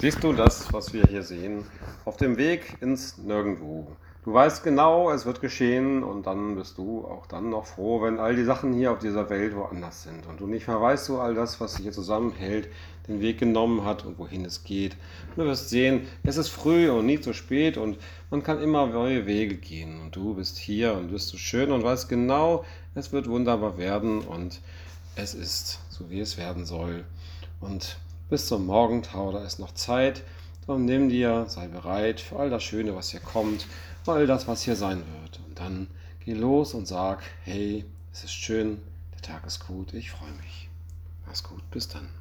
Siehst du das, was wir hier sehen? Auf dem Weg ins Nirgendwo. Du weißt genau, es wird geschehen und dann bist du auch dann noch froh, wenn all die Sachen hier auf dieser Welt woanders sind und du nicht mehr weißt, wo all das, was sich hier zusammenhält, den Weg genommen hat und wohin es geht. Du wirst sehen, es ist früh und nie zu spät und man kann immer neue Wege gehen und du bist hier und bist so schön und weißt genau, es wird wunderbar werden und es ist so, wie es werden soll. Und bis zum Morgentau, da ist noch Zeit. Und nimm dir, sei bereit für all das Schöne, was hier kommt, für all das, was hier sein wird. Und dann geh los und sag, hey, es ist schön, der Tag ist gut, ich freue mich. Mach's gut, bis dann.